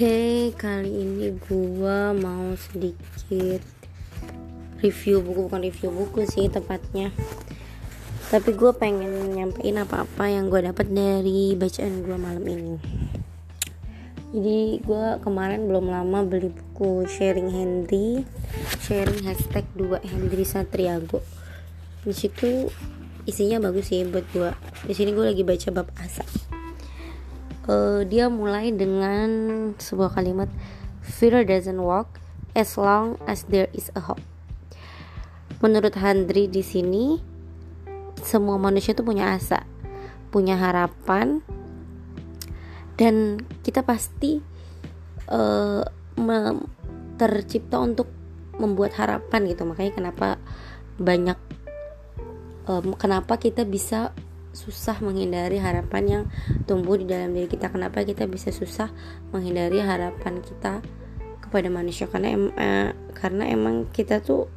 Oke, kali ini gua mau sedikit review buku bukan review buku sih tepatnya. Tapi gue pengen nyampein apa-apa yang gue dapat dari bacaan gue malam ini. Jadi gue kemarin belum lama beli buku sharing Henry, sharing hashtag 2 Henry Satriago. Di situ isinya bagus sih buat gue. Di sini gue lagi baca bab asa uh, dia mulai dengan sebuah kalimat fear doesn't walk as long as there is a hope. Menurut Handri di sini semua manusia itu punya asa, punya harapan dan kita pasti uh, tercipta untuk membuat harapan gitu. Makanya kenapa banyak um, kenapa kita bisa susah menghindari harapan yang tumbuh di dalam diri kita. Kenapa kita bisa susah menghindari harapan kita kepada manusia? Karena em eh, karena emang kita tuh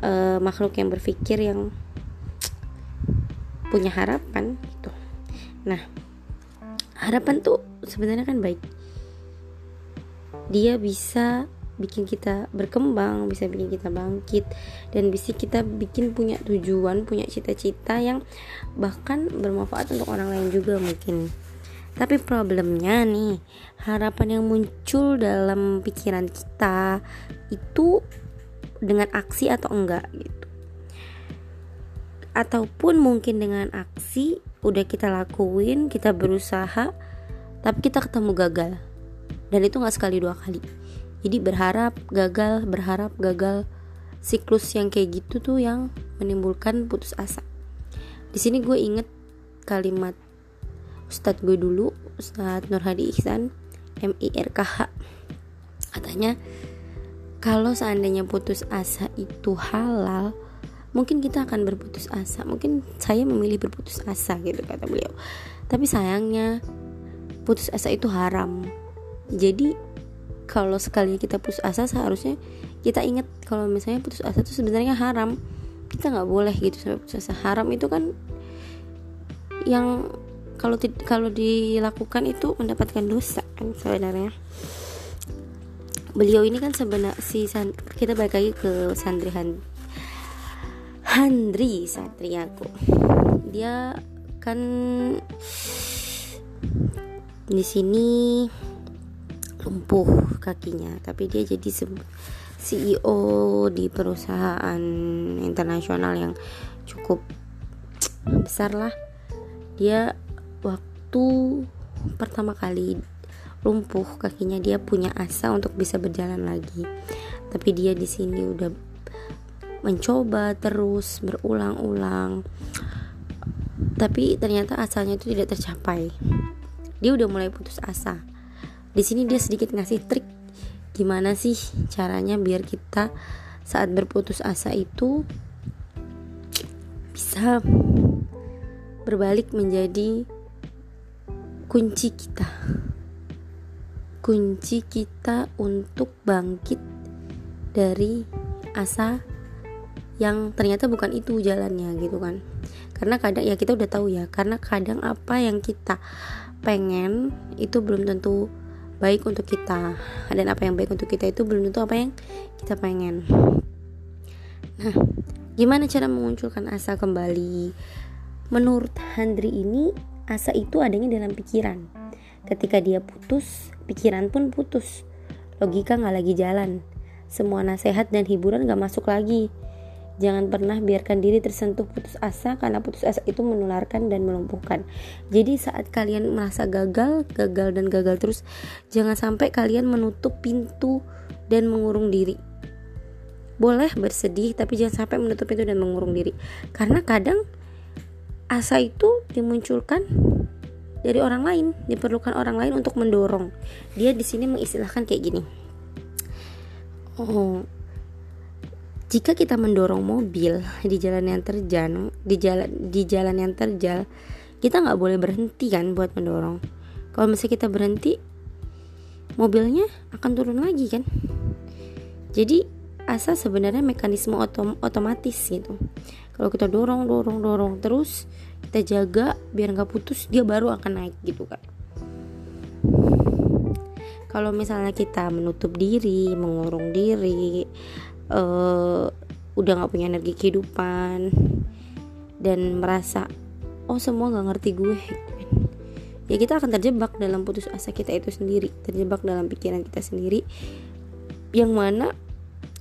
eh, makhluk yang berpikir yang punya harapan gitu. Nah harapan tuh sebenarnya kan baik. Dia bisa bikin kita berkembang, bisa bikin kita bangkit dan bisa kita bikin punya tujuan, punya cita-cita yang bahkan bermanfaat untuk orang lain juga mungkin. Tapi problemnya nih, harapan yang muncul dalam pikiran kita itu dengan aksi atau enggak gitu. Ataupun mungkin dengan aksi udah kita lakuin, kita berusaha, tapi kita ketemu gagal. Dan itu nggak sekali dua kali jadi berharap gagal berharap gagal. Siklus yang kayak gitu tuh yang menimbulkan putus asa. Di sini gue inget kalimat Ustadz gue dulu Ustadz Nur Hadi Ihsan MIRKH katanya kalau seandainya putus asa itu halal mungkin kita akan berputus asa. Mungkin saya memilih berputus asa gitu kata beliau. Tapi sayangnya putus asa itu haram. Jadi kalau sekali kita putus asa seharusnya kita ingat kalau misalnya putus asa itu sebenarnya haram. Kita nggak boleh gitu sampai putus asa. Haram itu kan yang kalau kalau dilakukan itu mendapatkan dosa kan sebenarnya. Beliau ini kan sebenarnya si San, kita balik lagi ke Sandri Han, Handri Satriago dia kan di sini lumpuh kakinya tapi dia jadi CEO di perusahaan internasional yang cukup besar lah. Dia waktu pertama kali lumpuh kakinya dia punya asa untuk bisa berjalan lagi. Tapi dia di sini udah mencoba terus berulang-ulang. Tapi ternyata asalnya itu tidak tercapai. Dia udah mulai putus asa di sini dia sedikit ngasih trik gimana sih caranya biar kita saat berputus asa itu bisa berbalik menjadi kunci kita. Kunci kita untuk bangkit dari asa yang ternyata bukan itu jalannya gitu kan. Karena kadang ya kita udah tahu ya karena kadang apa yang kita pengen itu belum tentu baik untuk kita. Dan apa yang baik untuk kita itu belum tentu apa yang kita pengen. Nah gimana cara memunculkan asa kembali? Menurut Handri ini asa itu adanya dalam pikiran. Ketika dia putus pikiran pun putus. Logika nggak lagi jalan. Semua nasihat dan hiburan gak masuk lagi Jangan pernah biarkan diri tersentuh putus asa karena putus asa itu menularkan dan melumpuhkan. Jadi saat kalian merasa gagal, gagal dan gagal terus, jangan sampai kalian menutup pintu dan mengurung diri. Boleh bersedih tapi jangan sampai menutup pintu dan mengurung diri. Karena kadang asa itu dimunculkan dari orang lain, diperlukan orang lain untuk mendorong. Dia di sini mengistilahkan kayak gini. Oh, jika kita mendorong mobil di jalan yang terjal di jalan di jalan yang terjal kita nggak boleh berhenti kan buat mendorong. Kalau misalnya kita berhenti mobilnya akan turun lagi kan? Jadi asa sebenarnya mekanisme otom otomatis gitu. Kalau kita dorong dorong dorong terus kita jaga biar nggak putus dia baru akan naik gitu kan kalau misalnya kita menutup diri mengurung diri uh, udah nggak punya energi kehidupan dan merasa oh semua nggak ngerti gue. Ya kita akan terjebak dalam putus asa kita itu sendiri terjebak dalam pikiran kita sendiri yang mana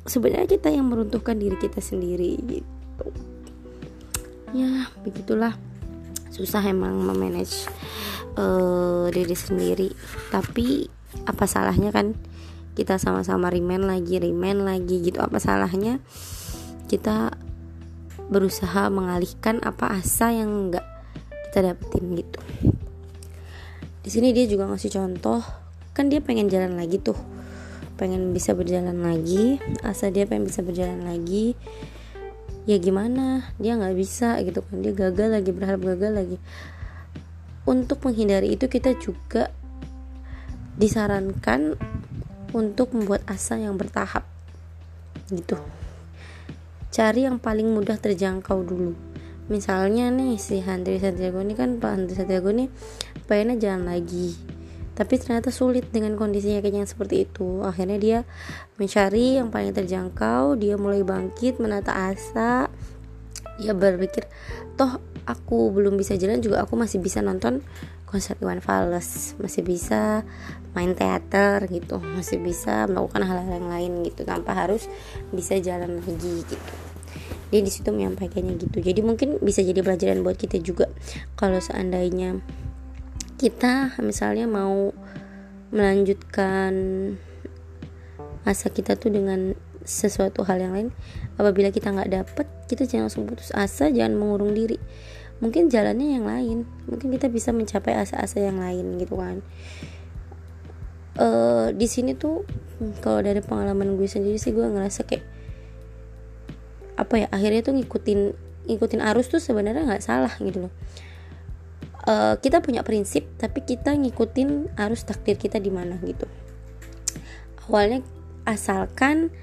sebenarnya kita yang meruntuhkan diri kita sendiri gitu. Ya begitulah. Susah emang memanage uh, diri sendiri. Tapi apa salahnya kan kita sama-sama remain lagi remain lagi gitu. Apa salahnya? Kita berusaha mengalihkan apa asa yang enggak kita dapetin gitu. Di sini dia juga ngasih contoh kan dia pengen jalan lagi tuh. Pengen bisa berjalan lagi asa dia pengen bisa berjalan lagi. Ya gimana? Dia nggak bisa gitu kan. Dia gagal lagi berharap gagal lagi. Untuk menghindari itu kita juga disarankan untuk membuat asa yang bertahap. Gitu. Cari yang paling mudah terjangkau dulu. Misalnya nih si Handri Santiago ini kan Pak Handri Santiago ini pengennya jalan lagi. Tapi ternyata sulit dengan kondisinya kayak yang seperti itu. Akhirnya dia mencari yang paling terjangkau dia mulai bangkit menata asa. Dia berpikir toh aku belum bisa jalan juga aku masih bisa nonton konser Iwan Fals masih bisa main teater gitu masih bisa melakukan hal-hal yang lain gitu tanpa harus bisa jalan lagi gitu. Dia di situ menyampaikannya gitu. Jadi mungkin bisa jadi pelajaran buat kita juga. Kalau seandainya kita misalnya mau melanjutkan masa kita tuh dengan sesuatu hal yang lain apabila kita nggak dapet kita jangan langsung putus asa jangan mengurung diri mungkin jalannya yang lain. Mungkin kita bisa mencapai asa-asa yang lain gitu kan. Uh, di sini tuh kalau dari pengalaman gue sendiri sih gue ngerasa kayak apa ya akhirnya tuh ngikutin ngikutin arus tuh sebenarnya nggak salah gitu loh. Uh, kita punya prinsip tapi kita ngikutin arus takdir kita di mana gitu. Awalnya asalkan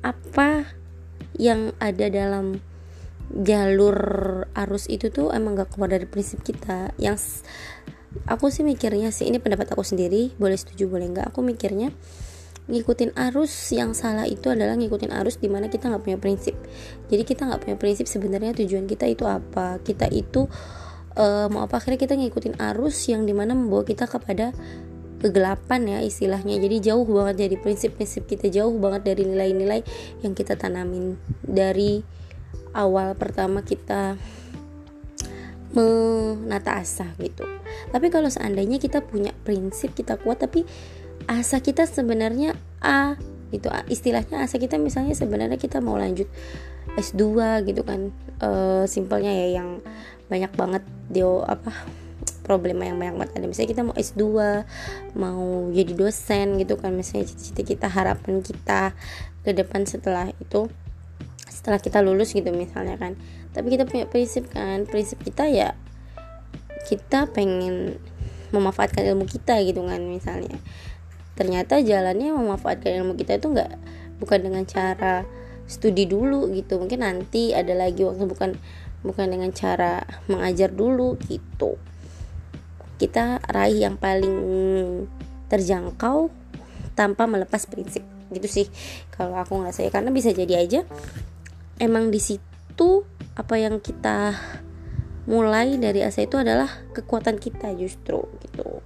apa yang ada dalam jalur arus itu tuh emang gak keluar dari prinsip kita. Yang aku sih mikirnya sih ini pendapat aku sendiri boleh setuju boleh nggak aku mikirnya ngikutin arus yang salah itu adalah ngikutin arus di mana kita nggak punya prinsip. Jadi kita nggak punya prinsip sebenarnya tujuan kita itu apa. Kita itu uh, mau apa akhirnya kita ngikutin arus yang di mana membawa kita kepada kegelapan ya istilahnya. Jadi jauh banget dari prinsip-prinsip kita jauh banget dari nilai-nilai yang kita tanamin. Dari awal pertama kita menata asa gitu. Tapi kalau seandainya kita punya prinsip kita kuat tapi asa kita sebenarnya A gitu. Istilahnya asa kita misalnya sebenarnya kita mau lanjut S2 gitu kan. E, simpelnya ya yang banyak banget dia apa problema yang banyak banget. Ada misalnya kita mau S2 mau jadi dosen gitu kan. Misalnya cita-cita kita harapan kita ke depan setelah itu setelah kita lulus gitu misalnya kan. Tapi kita punya prinsip kan prinsip kita ya kita pengen memanfaatkan ilmu kita gitu kan misalnya. Ternyata jalannya memanfaatkan ilmu kita itu nggak bukan dengan cara studi dulu gitu. Mungkin nanti ada lagi waktu bukan bukan dengan cara mengajar dulu gitu. Kita raih yang paling terjangkau tanpa melepas prinsip. Gitu sih kalau aku nggak saya karena bisa jadi aja emang di situ apa yang kita mulai dari asa itu adalah kekuatan kita justru gitu.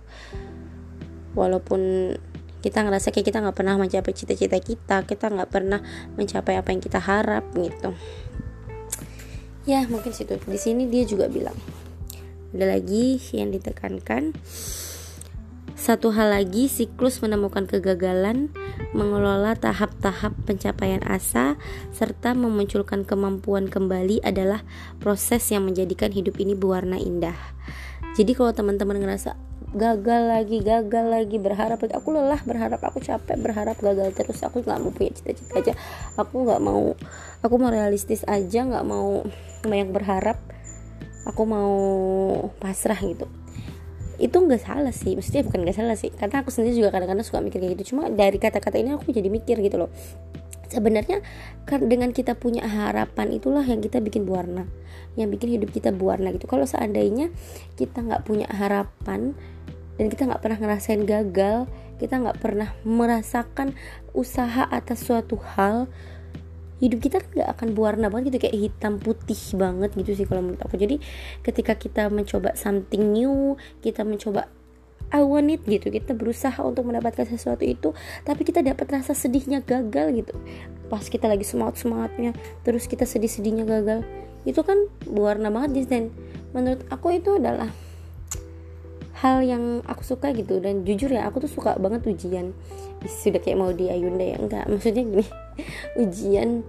Walaupun kita ngerasa kayak kita nggak pernah mencapai cita-cita kita kita nggak pernah mencapai apa yang kita harap gitu. Ya mungkin situ. Di sini dia juga bilang. Ada lagi yang ditekankan satu hal lagi siklus menemukan kegagalan mengelola tahap-tahap pencapaian asa serta memunculkan kemampuan kembali adalah proses yang menjadikan hidup ini berwarna indah. Jadi kalau teman-teman ngerasa gagal lagi gagal lagi berharap lagi aku lelah berharap aku capek berharap gagal terus aku nggak mau punya cita-cita aja. Aku nggak mau aku mau realistis aja nggak mau banyak berharap aku mau pasrah gitu itu nggak salah sih. Maksudnya bukan nggak salah sih. Karena aku sendiri juga kadang-kadang suka mikir kayak gitu. Cuma dari kata-kata ini aku jadi mikir gitu loh. Sebenarnya kan dengan kita punya harapan itulah yang kita bikin berwarna. Yang bikin hidup kita berwarna gitu. Kalau seandainya kita nggak punya harapan dan kita nggak pernah ngerasain gagal kita nggak pernah merasakan usaha atas suatu hal hidup kita kan nggak akan berwarna banget gitu kayak hitam putih banget gitu sih kalau menurut aku. Jadi ketika kita mencoba something new kita mencoba I want it gitu kita berusaha untuk mendapatkan sesuatu itu tapi kita dapat rasa sedihnya gagal gitu. Pas kita lagi semangat semangatnya terus kita sedih sedihnya gagal itu kan berwarna banget dan menurut aku itu adalah hal yang aku suka gitu. Dan jujur ya aku tuh suka banget ujian. Sudah kayak mau di Ayunda ya? Enggak maksudnya gini. Ujian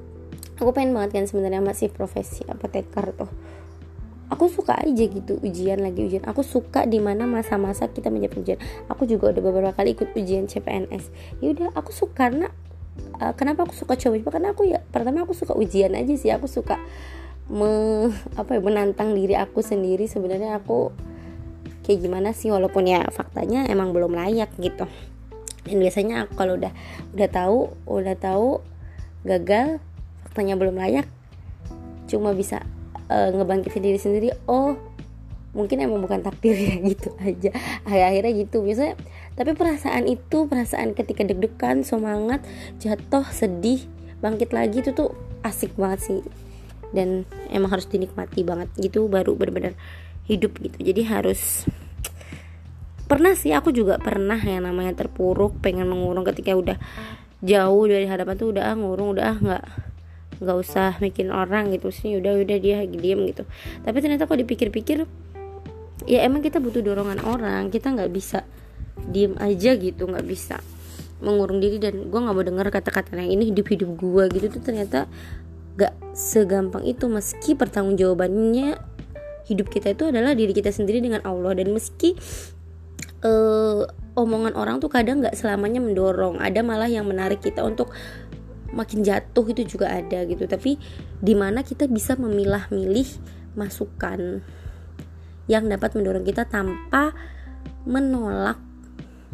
aku pengen banget kan sebenarnya masih profesi apoteker tuh. Aku suka aja gitu ujian lagi ujian. Aku suka di mana masa-masa kita menjadi ujian aku juga udah beberapa kali ikut ujian CPNS ya udah aku suka karena uh, kenapa aku suka coba-coba karena aku ya pertama aku suka ujian aja sih. Aku suka me, apa ya menantang diri aku sendiri. Sebenarnya aku kayak gimana sih walaupun ya faktanya emang belum layak gitu. Dan biasanya aku kalau udah udah tahu udah tahu gagal faktanya belum layak cuma bisa uh, ngebangkitin diri sendiri. Oh mungkin emang bukan takdir ya gitu aja. Akhir-akhirnya gitu. Biasanya tapi perasaan itu perasaan ketika deg-degan semangat jatuh sedih bangkit lagi itu tuh asik banget sih. Dan emang harus dinikmati banget gitu baru benar-benar hidup gitu. Jadi harus pernah sih aku juga pernah yang namanya terpuruk pengen mengurung ketika udah jauh dari hadapan tuh udah ah ngurung udah ah nggak nggak usah bikin orang gitu sih udah udah dia diem gitu. Tapi ternyata kok dipikir-pikir ya emang kita butuh dorongan orang kita nggak bisa diem aja gitu nggak bisa mengurung diri. Dan gue nggak mau denger kata-kata yang ini hidup hidup gue gitu. Tuh ternyata gak segampang itu meski pertanggung jawabannya hidup kita itu adalah diri kita sendiri dengan Allah. Dan meski uh, omongan orang tuh kadang nggak selamanya mendorong ada malah yang menarik kita untuk makin jatuh itu juga ada gitu. Tapi di mana kita bisa memilah-milih masukan yang dapat mendorong kita tanpa menolak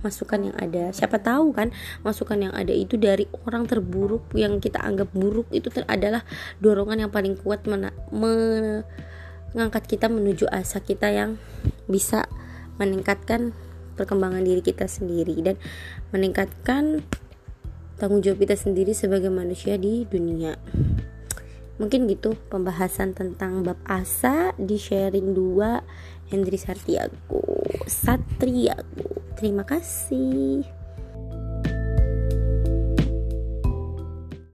masukan yang ada. Siapa tahu kan masukan yang ada itu dari orang terburuk yang kita anggap buruk itu adalah dorongan yang paling kuat mena- mengangkat kita menuju asa kita yang bisa meningkatkan perkembangan diri kita sendiri dan meningkatkan tanggung jawab kita sendiri sebagai manusia di dunia. Mungkin gitu pembahasan tentang bab asa di sharing 2 Hendri Sartiago Satriago. Terima kasih